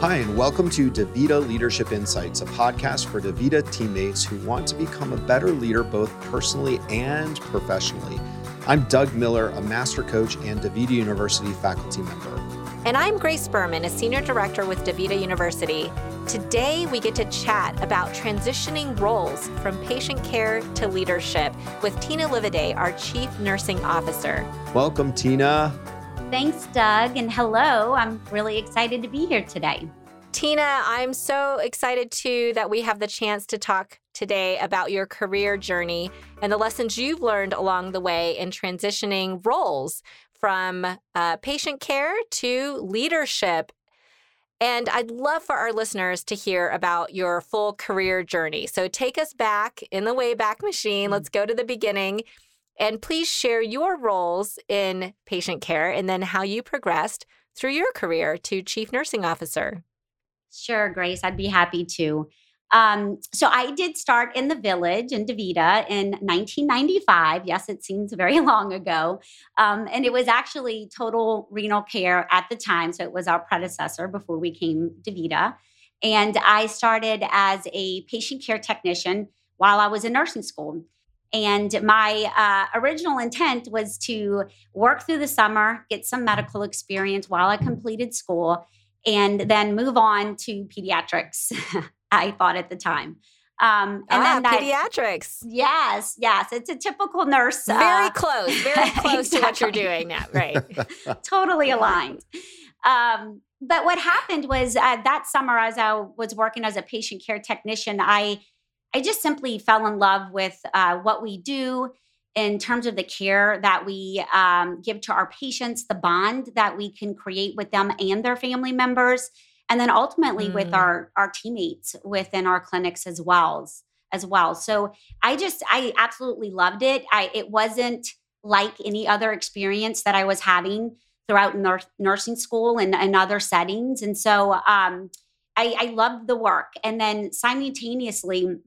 Hi, and welcome to DaVita Leadership Insights, a podcast for DaVita teammates who want to become a better leader both personally and professionally. I'm Doug Miller, a master coach and DaVita University faculty member. And I'm Grace Berman, a senior director with DaVita University. Today, we get to chat about transitioning roles from patient care to leadership with Tina Livaday, our chief nursing officer. Welcome, Tina. Thanks, Doug. And hello. I'm really excited to be here today. Tina, I'm so excited too that we have the chance to talk today about your career journey and the lessons you've learned along the way in transitioning roles from uh, patient care to leadership. And I'd love for our listeners to hear about your full career journey. So take us back in the Wayback Machine. Mm-hmm. Let's go to the beginning. And please share your roles in patient care and then how you progressed through your career to Chief Nursing Officer. Sure, Grace, I'd be happy to. Um, so I did start in the village in DaVita in 1995. Yes, it seems very long ago. Um, and it was actually total renal care at the time. So it was our predecessor before we came to DaVita. And I started as a patient care technician while I was in nursing school. And my uh, original intent was to work through the summer, get some medical experience while I completed school, and then move on to pediatrics. I thought at the time. Um, and ah, then that, pediatrics. Yes, yes, it's a typical nurse. Very uh, close, very close exactly. to what you're doing now, right? totally aligned. Um, but what happened was uh, that summer, as I was working as a patient care technician, I I just simply fell in love with uh, what we do in terms of the care that we um, give to our patients, the bond that we can create with them and their family members, and then ultimately mm. with our our teammates within our clinics as well as well. So I just I absolutely loved it. I it wasn't like any other experience that I was having throughout nur- nursing school and, and other settings, and so um, I, I loved the work. And then simultaneously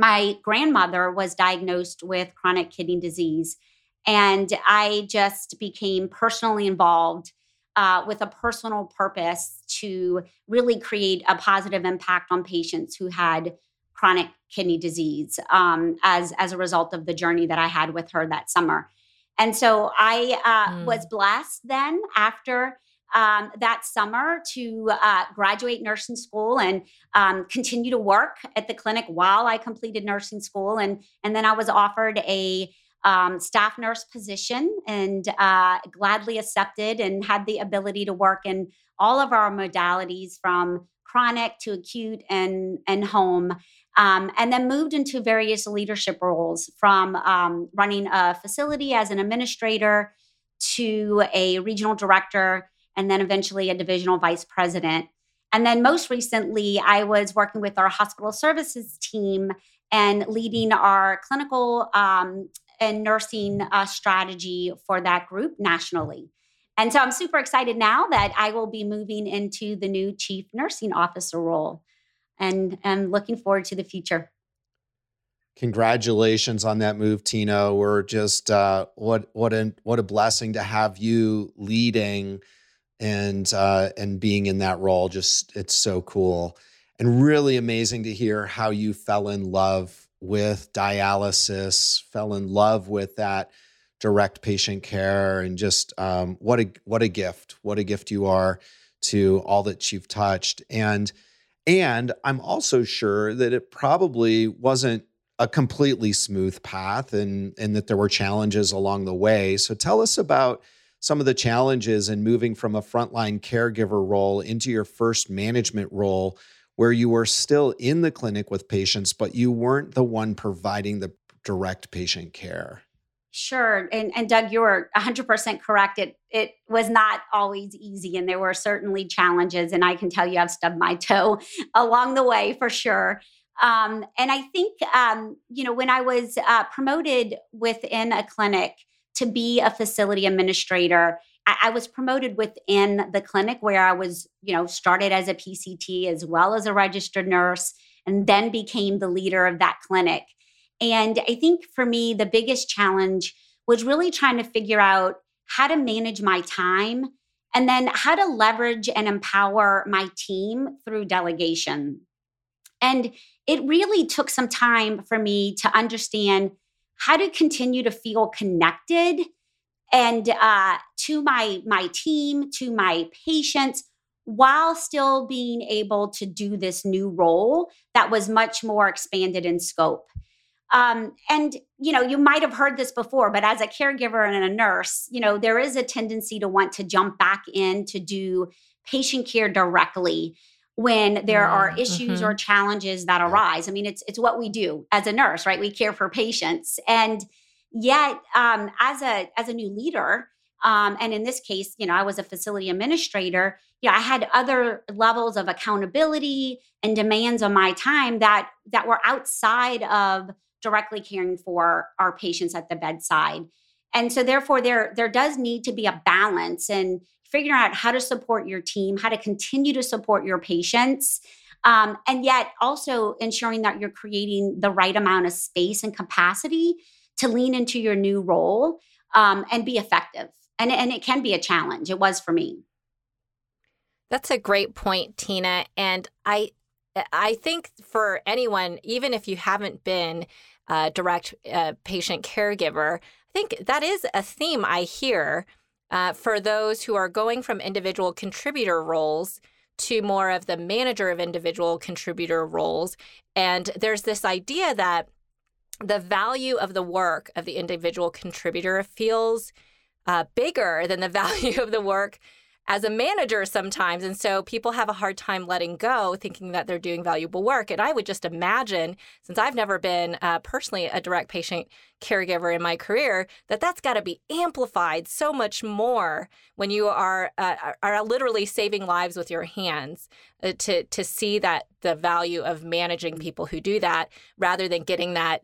my grandmother was diagnosed with chronic kidney disease. And I just became personally involved uh, with a personal purpose to really create a positive impact on patients who had chronic kidney disease um, as, as a result of the journey that I had with her that summer. And so I uh, mm. was blessed then after um, that summer to uh, graduate nursing school and um, continue to work at the clinic while I completed nursing school. And, and then I was offered a um, staff nurse position and uh, gladly accepted and had the ability to work in all of our modalities from chronic to acute and, and home. Um, and then moved into various leadership roles from um, running a facility as an administrator to a regional director and then eventually a divisional vice president. And then most recently, I was working with our hospital services team and leading our clinical um, and nursing uh, strategy for that group nationally. And so I'm super excited now that I will be moving into the new chief nursing officer role and I'm looking forward to the future. Congratulations on that move, Tina. We're just uh, what what a what a blessing to have you leading and uh, and being in that role. Just it's so cool and really amazing to hear how you fell in love with dialysis, fell in love with that direct patient care, and just um, what a what a gift, what a gift you are to all that you've touched. And and I'm also sure that it probably wasn't a completely smooth path, and and that there were challenges along the way. So tell us about some of the challenges in moving from a frontline caregiver role into your first management role where you were still in the clinic with patients, but you weren't the one providing the direct patient care. Sure. And, and Doug, you're 100% correct. It, it was not always easy, and there were certainly challenges. And I can tell you, I've stubbed my toe along the way for sure. Um, and I think, um, you know, when I was uh, promoted within a clinic, to be a facility administrator. I, I was promoted within the clinic where I was, you know, started as a PCT as well as a registered nurse and then became the leader of that clinic. And I think for me, the biggest challenge was really trying to figure out how to manage my time and then how to leverage and empower my team through delegation. And it really took some time for me to understand how to continue to feel connected and uh, to my my team, to my patients, while still being able to do this new role that was much more expanded in scope. Um, and you know, you might have heard this before, but as a caregiver and a nurse, you know, there is a tendency to want to jump back in to do patient care directly when there mm, are issues mm-hmm. or challenges that arise. I mean, it's it's what we do as a nurse, right? We care for patients, and yet, um, as a as a new leader, um, and in this case, you know, I was a facility administrator. Yeah, I had other levels of accountability and demands on my time that that were outside of directly caring for our patients at the bedside. And so therefore there there does need to be a balance and figuring out how to support your team, how to continue to support your patients. Um, and yet also ensuring that you're creating the right amount of space and capacity to lean into your new role um, and be effective. And, and it can be a challenge. It was for me. That's a great point, Tina. And I I think for anyone, even if you haven't been a direct uh, patient caregiver, I think that is a theme I hear uh, for those who are going from individual contributor roles to more of the manager of individual contributor roles. And there's this idea that the value of the work of the individual contributor feels uh, bigger than the value of the work as a manager sometimes. And so people have a hard time letting go, thinking that they're doing valuable work. And I would just imagine, since I've never been uh, personally a direct patient caregiver in my career, that that's got to be amplified so much more when you are uh, are literally saving lives with your hands. Uh, to to see that the value of managing people who do that rather than getting that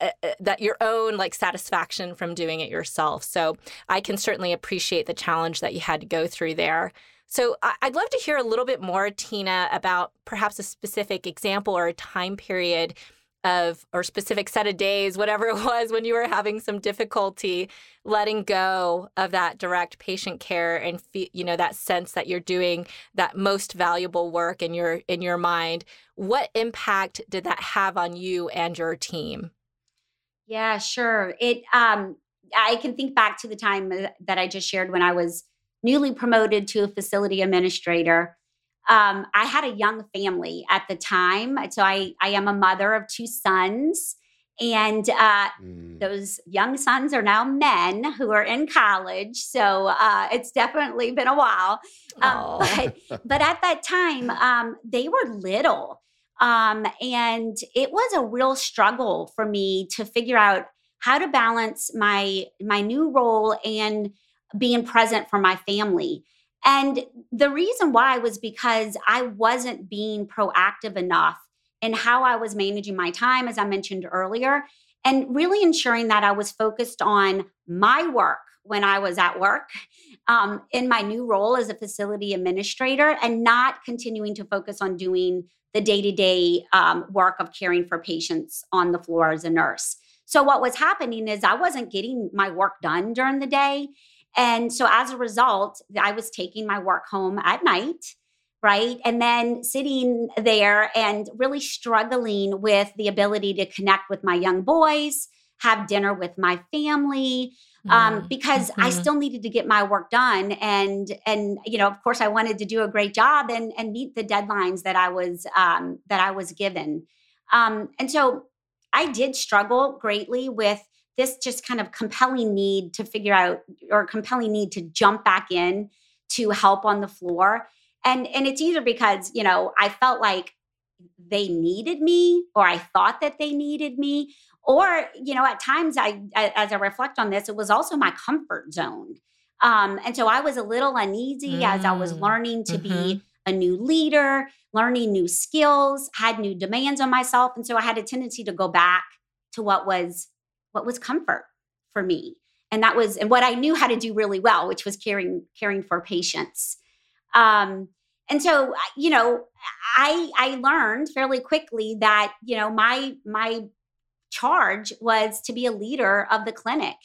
uh, uh, that your own like satisfaction from doing it yourself. So I can certainly appreciate the challenge that you had to go through there. So I'd love to hear a little bit more, Tina, about perhaps a specific example or a time period of or specific set of days, whatever it was, when you were having some difficulty letting go of that direct patient care and you know that sense that you're doing that most valuable work in your in your mind. What impact did that have on you and your team? Yeah, sure. It um I can think back to the time that I just shared when I was newly promoted to a facility administrator. Um, I had a young family at the time. So I, I am a mother of two sons. And uh, mm. those young sons are now men who are in college. So uh, it's definitely been a while. Um, but, but at that time, um, they were little. Um, and it was a real struggle for me to figure out how to balance my my new role and being present for my family. And the reason why was because I wasn't being proactive enough in how I was managing my time, as I mentioned earlier, and really ensuring that I was focused on my work when I was at work um, in my new role as a facility administrator and not continuing to focus on doing the day to day work of caring for patients on the floor as a nurse. So, what was happening is I wasn't getting my work done during the day. And so, as a result, I was taking my work home at night, right? And then sitting there and really struggling with the ability to connect with my young boys, have dinner with my family, um, because mm-hmm. I still needed to get my work done, and and you know, of course, I wanted to do a great job and and meet the deadlines that I was um, that I was given. Um, and so I did struggle greatly with this just kind of compelling need to figure out or compelling need to jump back in to help on the floor. And and it's either because, you know, I felt like they needed me or I thought that they needed me or you know at times I, I, as i reflect on this it was also my comfort zone um, and so i was a little uneasy mm. as i was mm, learning to mm-hmm. be a new leader learning new skills had new demands on myself and so i had a tendency to go back to what was what was comfort for me and that was and what i knew how to do really well which was caring caring for patients um, and so you know i i learned fairly quickly that you know my my charge was to be a leader of the clinic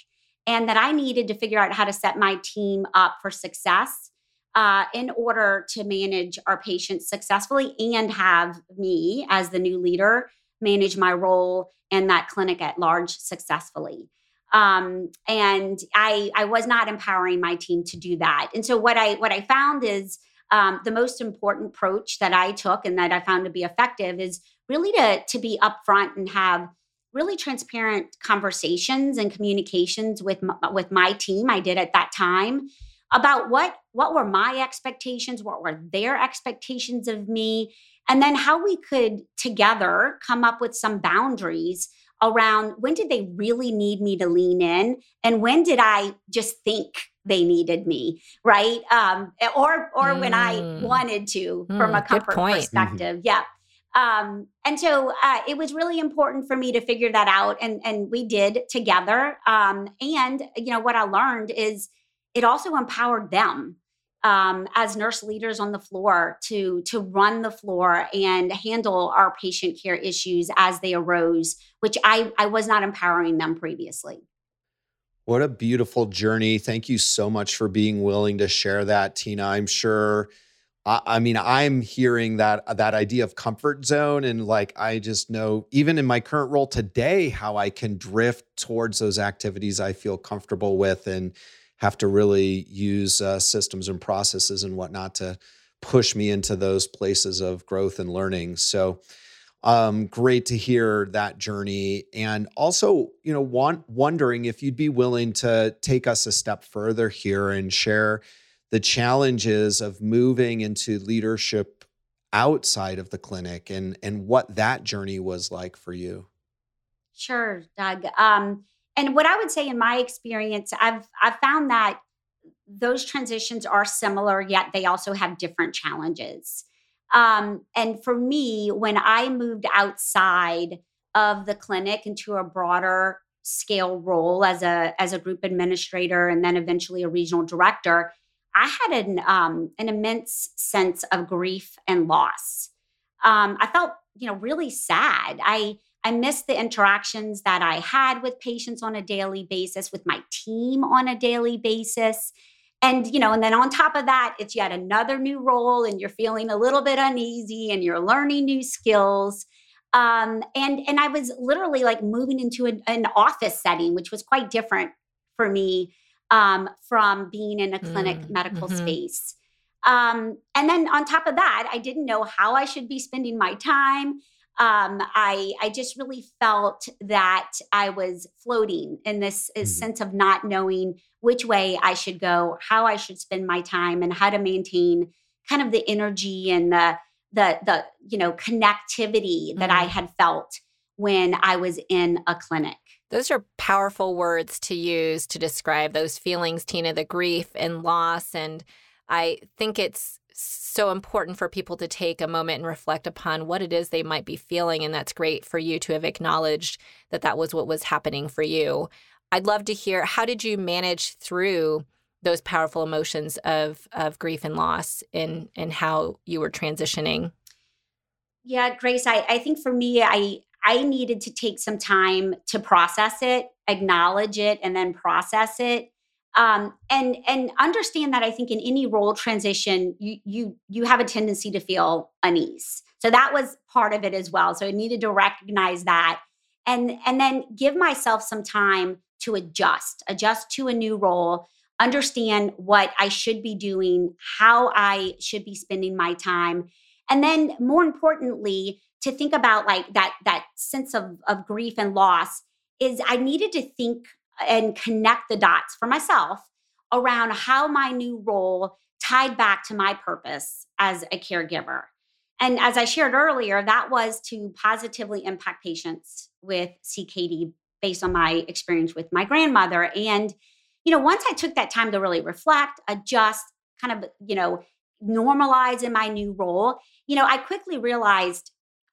and that I needed to figure out how to set my team up for success uh, in order to manage our patients successfully and have me as the new leader manage my role in that clinic at large successfully. Um, and I, I was not empowering my team to do that. And so what I what I found is um, the most important approach that I took and that I found to be effective is really to to be upfront and have really transparent conversations and communications with my, with my team. I did at that time about what what were my expectations, what were their expectations of me, and then how we could together come up with some boundaries around when did they really need me to lean in and when did I just think they needed me, right? Um, or or mm. when I mm. wanted to mm, from a comfort mm-hmm. perspective. Mm-hmm. Yeah. Um, and so uh, it was really important for me to figure that out, and and we did together. Um, and you know what I learned is it also empowered them um, as nurse leaders on the floor to to run the floor and handle our patient care issues as they arose, which I I was not empowering them previously. What a beautiful journey! Thank you so much for being willing to share that, Tina. I'm sure. I, I mean, I'm hearing that that idea of comfort zone, and like I just know, even in my current role today, how I can drift towards those activities I feel comfortable with, and have to really use uh, systems and processes and whatnot to push me into those places of growth and learning. So, um, great to hear that journey, and also, you know, want, wondering if you'd be willing to take us a step further here and share the challenges of moving into leadership outside of the clinic and and what that journey was like for you. Sure, Doug. Um, and what I would say in my experience, I've I've found that those transitions are similar, yet they also have different challenges. Um, and for me, when I moved outside of the clinic into a broader scale role as a as a group administrator and then eventually a regional director, I had an um, an immense sense of grief and loss. Um, I felt, you know, really sad. I I missed the interactions that I had with patients on a daily basis, with my team on a daily basis. And, you know, and then on top of that, it's yet another new role and you're feeling a little bit uneasy and you're learning new skills. Um, and and I was literally like moving into an, an office setting, which was quite different for me um, from being in a clinic mm, medical mm-hmm. space. Um, and then on top of that, I didn't know how I should be spending my time um, I I just really felt that I was floating in this mm-hmm. sense of not knowing which way I should go, how I should spend my time, and how to maintain kind of the energy and the the the you know connectivity that mm-hmm. I had felt when I was in a clinic. Those are powerful words to use to describe those feelings, Tina, the grief and loss. And I think it's so important for people to take a moment and reflect upon what it is they might be feeling. And that's great for you to have acknowledged that that was what was happening for you. I'd love to hear how did you manage through those powerful emotions of of grief and loss and and how you were transitioning? Yeah, Grace, I, I think for me, I I needed to take some time to process it, acknowledge it, and then process it um, and and understand that I think in any role transition, you you you have a tendency to feel unease. So that was part of it as well. So I needed to recognize that, and and then give myself some time to adjust, adjust to a new role, understand what I should be doing, how I should be spending my time, and then more importantly, to think about like that that sense of of grief and loss is I needed to think and connect the dots for myself around how my new role tied back to my purpose as a caregiver. And as I shared earlier, that was to positively impact patients with CKD based on my experience with my grandmother. And, you know, once I took that time to really reflect, adjust, kind of, you know, normalize in my new role, you know, I quickly realized,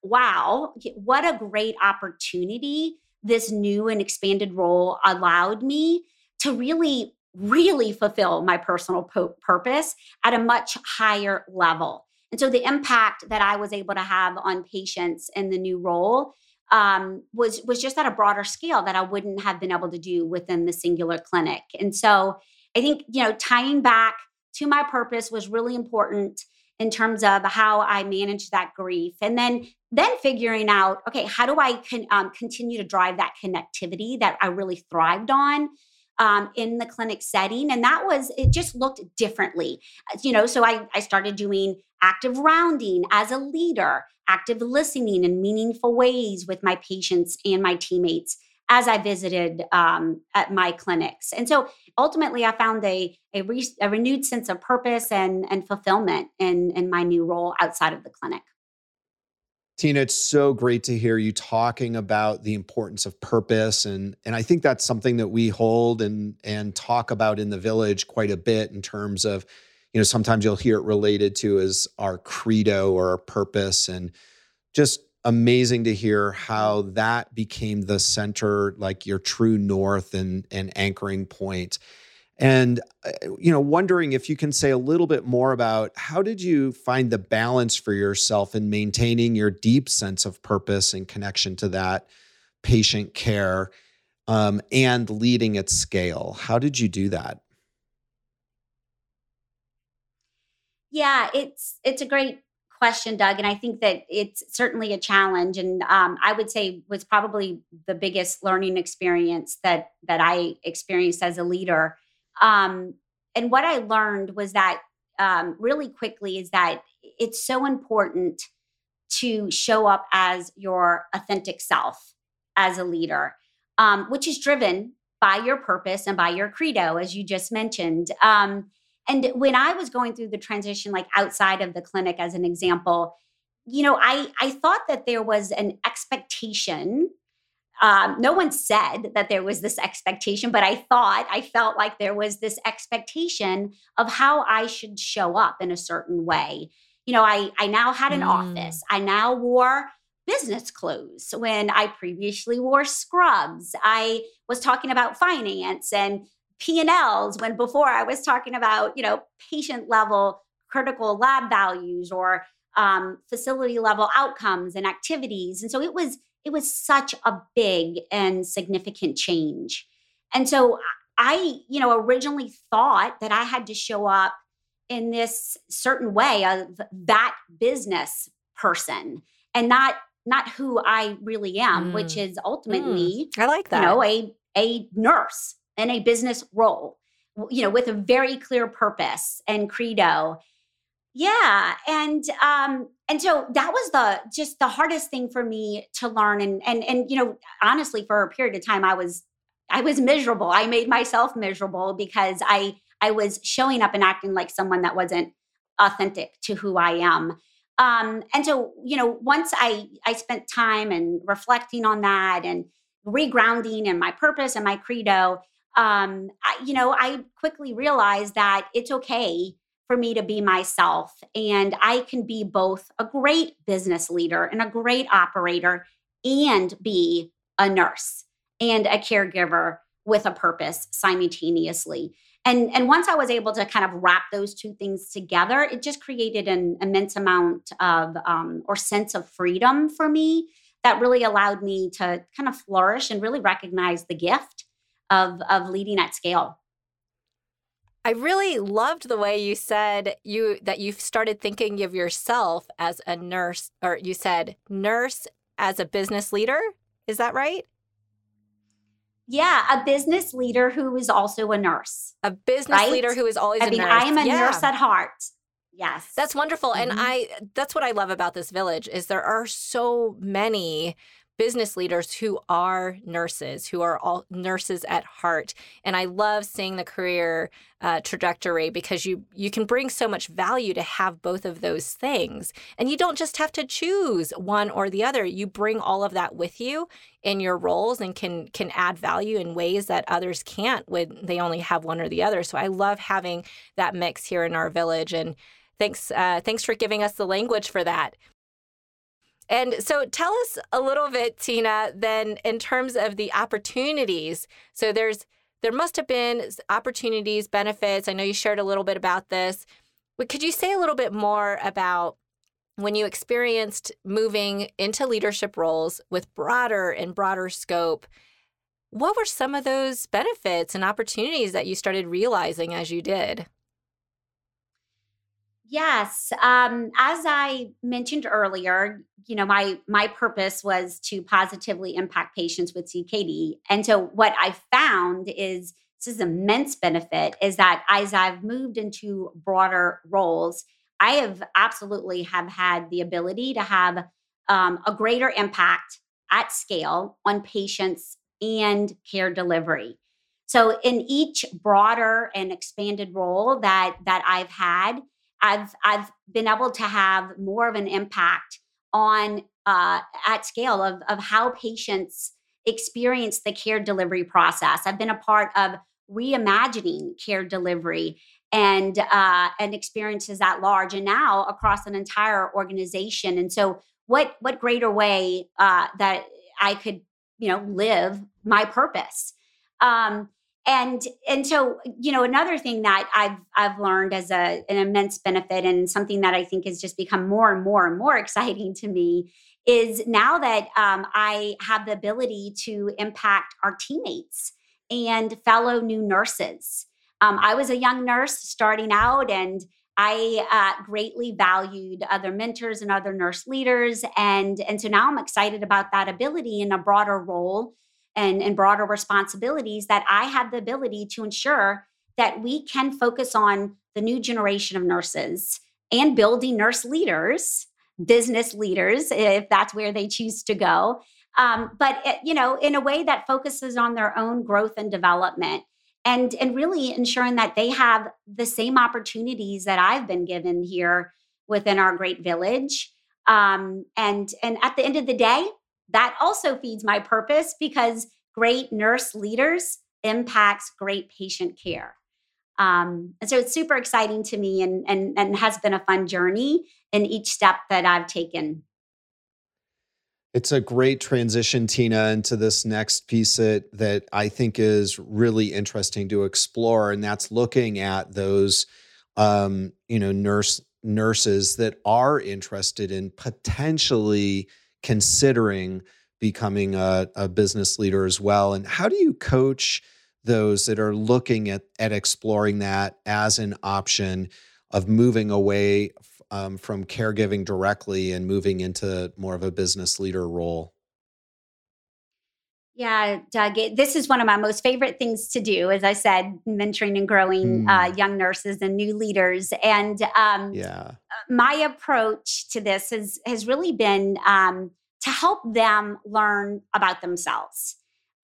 wow, what a great opportunity this new and expanded role allowed me to really, really fulfill my personal po- purpose at a much higher level. And so the impact that I was able to have on patients in the new role um, was was just at a broader scale that I wouldn't have been able to do within the singular clinic. And so I think you know tying back to my purpose was really important in terms of how I manage that grief. And then then figuring out, okay, how do I con- um, continue to drive that connectivity that I really thrived on um, in the clinic setting? And that was, it just looked differently. You know, so I, I started doing active rounding as a leader, active listening in meaningful ways with my patients and my teammates as I visited um, at my clinics. And so ultimately, I found a, a, re- a, renewed sense of purpose and, and fulfillment in, in my new role outside of the clinic. Tina, it's so great to hear you talking about the importance of purpose. And, and I think that's something that we hold and, and talk about in the village quite a bit in terms of, you know, sometimes you'll hear it related to as our credo or our purpose. And just amazing to hear how that became the center, like your true north and, and anchoring point. And uh, you know, wondering if you can say a little bit more about how did you find the balance for yourself in maintaining your deep sense of purpose and connection to that patient care um, and leading at scale. How did you do that? Yeah, it's it's a great question, Doug. And I think that it's certainly a challenge. And um, I would say was probably the biggest learning experience that that I experienced as a leader. Um, and what I learned was that um, really quickly is that it's so important to show up as your authentic self as a leader, um, which is driven by your purpose and by your credo, as you just mentioned. Um, and when I was going through the transition, like outside of the clinic, as an example, you know, I I thought that there was an expectation. Um, no one said that there was this expectation, but I thought I felt like there was this expectation of how I should show up in a certain way. You know, I I now had an mm. office. I now wore business clothes when I previously wore scrubs. I was talking about finance and P&Ls when before I was talking about, you know, patient level critical lab values or um, facility level outcomes and activities. And so it was it was such a big and significant change. And so I, you know, originally thought that I had to show up in this certain way of that business person and not not who I really am, mm. which is ultimately mm. I like that. You know, a a nurse in a business role, you know, with a very clear purpose and credo. Yeah, and um, and so that was the just the hardest thing for me to learn, and and and you know, honestly, for a period of time, I was I was miserable. I made myself miserable because I I was showing up and acting like someone that wasn't authentic to who I am. Um, and so, you know, once I I spent time and reflecting on that and regrounding and my purpose and my credo, um, I, you know, I quickly realized that it's okay for me to be myself. And I can be both a great business leader and a great operator and be a nurse and a caregiver with a purpose simultaneously. And, and once I was able to kind of wrap those two things together, it just created an immense amount of um, or sense of freedom for me that really allowed me to kind of flourish and really recognize the gift of of leading at scale. I really loved the way you said you that you started thinking of yourself as a nurse or you said nurse as a business leader. Is that right? Yeah, a business leader who is also a nurse. A business right? leader who is always I mean. I am a yeah. nurse at heart. Yes. That's wonderful. Mm-hmm. And I that's what I love about this village is there are so many business leaders who are nurses, who are all nurses at heart. And I love seeing the career uh, trajectory because you you can bring so much value to have both of those things, and you don't just have to choose one or the other. You bring all of that with you in your roles and can can add value in ways that others can't when they only have one or the other. So I love having that mix here in our village and. Thanks, uh, thanks for giving us the language for that. And so tell us a little bit, Tina, then in terms of the opportunities. So there's there must have been opportunities, benefits. I know you shared a little bit about this. But could you say a little bit more about when you experienced moving into leadership roles with broader and broader scope? What were some of those benefits and opportunities that you started realizing as you did? Yes. Um, as I mentioned earlier, you know, my my purpose was to positively impact patients with CKD. And so what I found is this is immense benefit is that as I've moved into broader roles, I have absolutely have had the ability to have um, a greater impact at scale on patients and care delivery. So in each broader and expanded role that that I've had, I've I've been able to have more of an impact on uh, at scale of of how patients experience the care delivery process. I've been a part of reimagining care delivery and uh, and experiences at large, and now across an entire organization. And so, what what greater way uh, that I could you know live my purpose? Um, and and so you know another thing that i've i've learned as a an immense benefit and something that i think has just become more and more and more exciting to me is now that um, i have the ability to impact our teammates and fellow new nurses. Um, i was a young nurse starting out and i uh, greatly valued other mentors and other nurse leaders. And and so now i'm excited about that ability in a broader role and, and broader responsibilities that I have the ability to ensure that we can focus on the new generation of nurses and building nurse leaders, business leaders, if that's where they choose to go. Um, but it, you know, in a way that focuses on their own growth and development, and and really ensuring that they have the same opportunities that I've been given here within our great village. Um, and and at the end of the day, that also feeds my purpose because great nurse leaders impacts great patient care. Um, and so it's super exciting to me and, and, and has been a fun journey in each step that I've taken. It's a great transition, Tina, into this next piece that, that I think is really interesting to explore, and that's looking at those, um, you know, nurse nurses that are interested in potentially considering becoming a, a business leader as well. And how do you coach those that are looking at, at exploring that as an option of moving away um, from caregiving directly and moving into more of a business leader role? Yeah, Doug, this is one of my most favorite things to do. As I said, mentoring and growing mm. uh, young nurses and new leaders. And um, yeah, my approach to this has has really been um, to help them learn about themselves,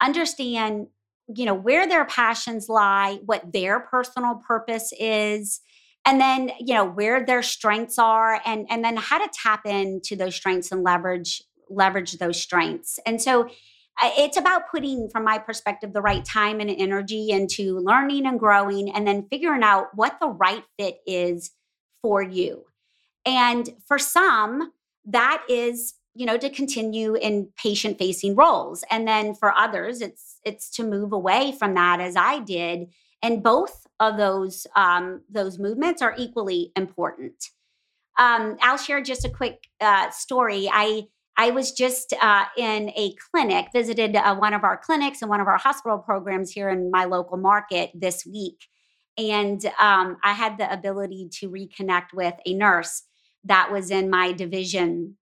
understand, you know, where their passions lie, what their personal purpose is, and then, you know, where their strengths are and and then how to tap into those strengths and leverage leverage those strengths. And so it's about putting from my perspective the right time and energy into learning and growing and then figuring out what the right fit is for you. And for some that is you know to continue in patient facing roles. And then for others it's it's to move away from that as i did. And both of those um, those movements are equally important. Um, i'll share just a quick uh, story. I i was just uh, in a clinic visited uh, one of our clinics and one of our hospital programs here in my local market this week and um, i had the ability to reconnect with a nurse that was in my division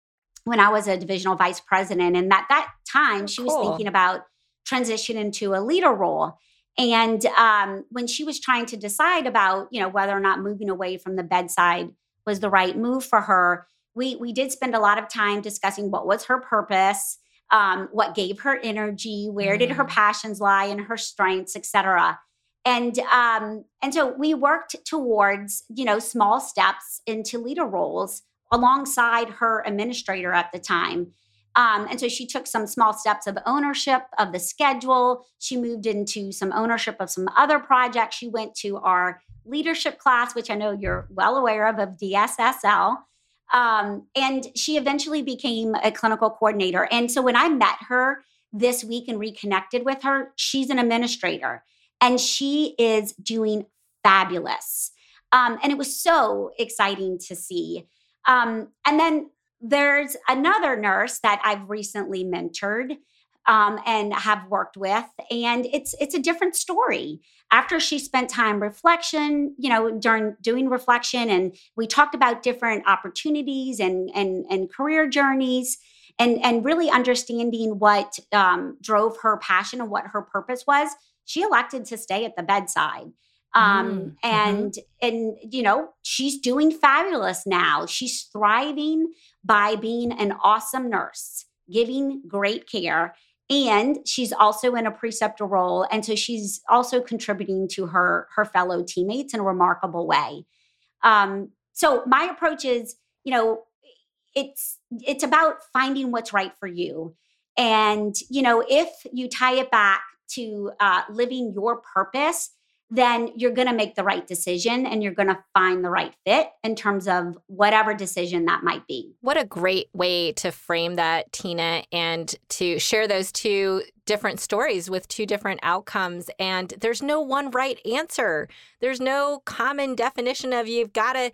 when I was a divisional vice president. And at that time, oh, she cool. was thinking about transition into a leader role. And um, when she was trying to decide about, you know, whether or not moving away from the bedside was the right move for her, we we did spend a lot of time discussing what was her purpose, um, what gave her energy, where mm. did her mm. passions lie, and her strengths, etc. And um, and so we worked towards, you know, small steps into leader roles alongside her administrator at the time. Um, and so she took some small steps of ownership of the schedule. She moved into some ownership of some other projects. She went to our leadership class, which I know you're well aware of, of DSSL. Um, and she eventually became a clinical coordinator. And so when I met her this week and reconnected with her, she's an administrator and she is doing fabulous. Um, and it was so exciting to see. Um, and then there's another nurse that I've recently mentored. Um, and have worked with, and it's it's a different story. After she spent time reflection, you know, during doing reflection, and we talked about different opportunities and and and career journeys, and and really understanding what um, drove her passion and what her purpose was. She elected to stay at the bedside um mm, mm-hmm. and and you know she's doing fabulous now she's thriving by being an awesome nurse giving great care and she's also in a preceptor role and so she's also contributing to her her fellow teammates in a remarkable way. Um so my approach is you know it's it's about finding what's right for you. And you know if you tie it back to uh, living your purpose then you're going to make the right decision and you're going to find the right fit in terms of whatever decision that might be. What a great way to frame that, Tina, and to share those two different stories with two different outcomes. And there's no one right answer, there's no common definition of you've got to.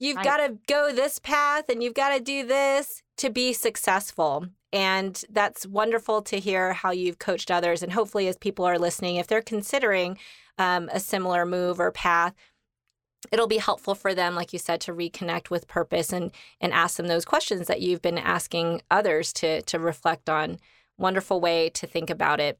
You've right. got to go this path and you've got to do this to be successful. And that's wonderful to hear how you've coached others. And hopefully, as people are listening, if they're considering um, a similar move or path, it'll be helpful for them, like you said, to reconnect with purpose and and ask them those questions that you've been asking others to to reflect on. Wonderful way to think about it.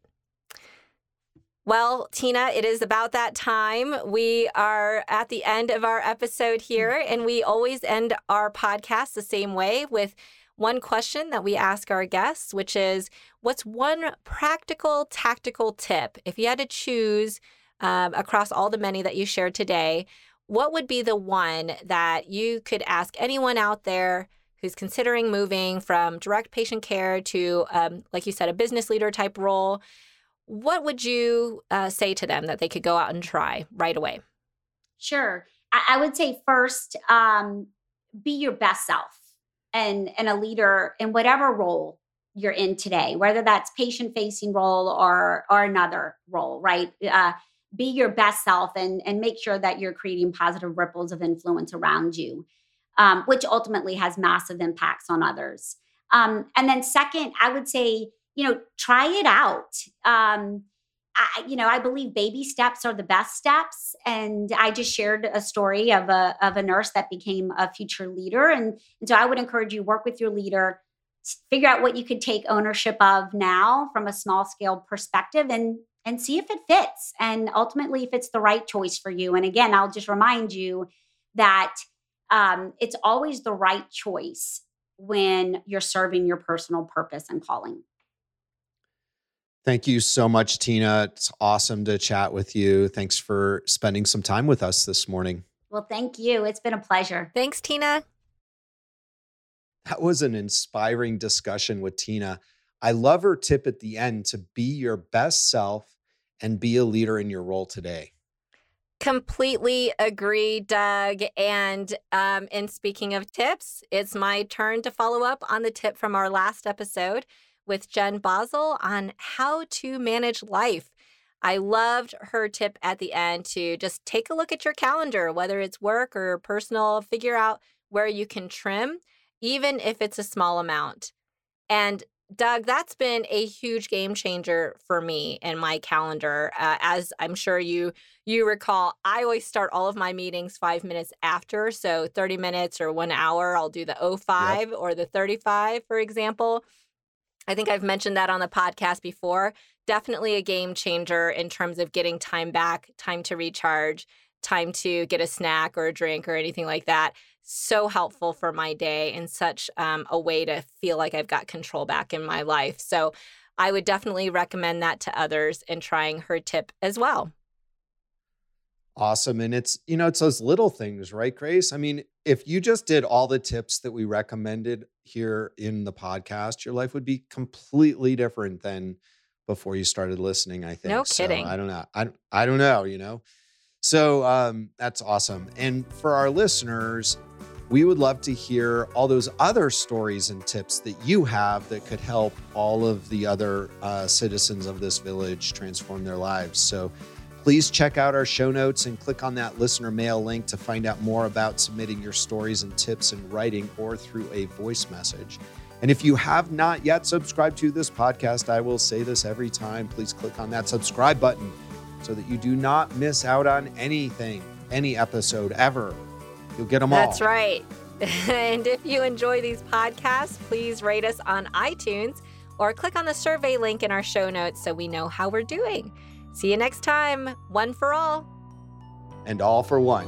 Well, Tina, it is about that time. We are at the end of our episode here, and we always end our podcast the same way with one question that we ask our guests, which is What's one practical, tactical tip if you had to choose um, across all the many that you shared today, what would be the one that you could ask anyone out there who's considering moving from direct patient care to, um, like you said, a business leader type role? What would you uh, say to them that they could go out and try right away? Sure. I, I would say first, um, be your best self and, and a leader in whatever role you're in today, whether that's patient facing role or, or another role, right? Uh, be your best self and and make sure that you're creating positive ripples of influence around you um, which ultimately has massive impacts on others um, and then second i would say you know try it out um, I, you know i believe baby steps are the best steps and i just shared a story of a of a nurse that became a future leader and, and so i would encourage you work with your leader figure out what you could take ownership of now from a small scale perspective and and see if it fits and ultimately if it's the right choice for you. And again, I'll just remind you that um, it's always the right choice when you're serving your personal purpose and calling. Thank you so much, Tina. It's awesome to chat with you. Thanks for spending some time with us this morning. Well, thank you. It's been a pleasure. Thanks, Tina. That was an inspiring discussion with Tina. I love her tip at the end to be your best self and be a leader in your role today. Completely agree, Doug. And um, in speaking of tips, it's my turn to follow up on the tip from our last episode with Jen Basel on how to manage life. I loved her tip at the end to just take a look at your calendar, whether it's work or personal, figure out where you can trim, even if it's a small amount. And Doug, that's been a huge game changer for me in my calendar. Uh, as I'm sure you you recall, I always start all of my meetings five minutes after, so 30 minutes or one hour. I'll do the 05 yep. or the 35, for example. I think I've mentioned that on the podcast before. Definitely a game changer in terms of getting time back, time to recharge, time to get a snack or a drink or anything like that so helpful for my day and such um, a way to feel like I've got control back in my life. So I would definitely recommend that to others and trying her tip as well. Awesome. And it's, you know, it's those little things, right, Grace? I mean, if you just did all the tips that we recommended here in the podcast, your life would be completely different than before you started listening, I think. No kidding. So I don't know. I, I don't know, you know. So um, that's awesome. And for our listeners, we would love to hear all those other stories and tips that you have that could help all of the other uh, citizens of this village transform their lives. So please check out our show notes and click on that listener mail link to find out more about submitting your stories and tips in writing or through a voice message. And if you have not yet subscribed to this podcast, I will say this every time. Please click on that subscribe button so that you do not miss out on anything, any episode ever. You'll get them all. That's right. and if you enjoy these podcasts, please rate us on iTunes or click on the survey link in our show notes so we know how we're doing. See you next time. One for all. And all for one.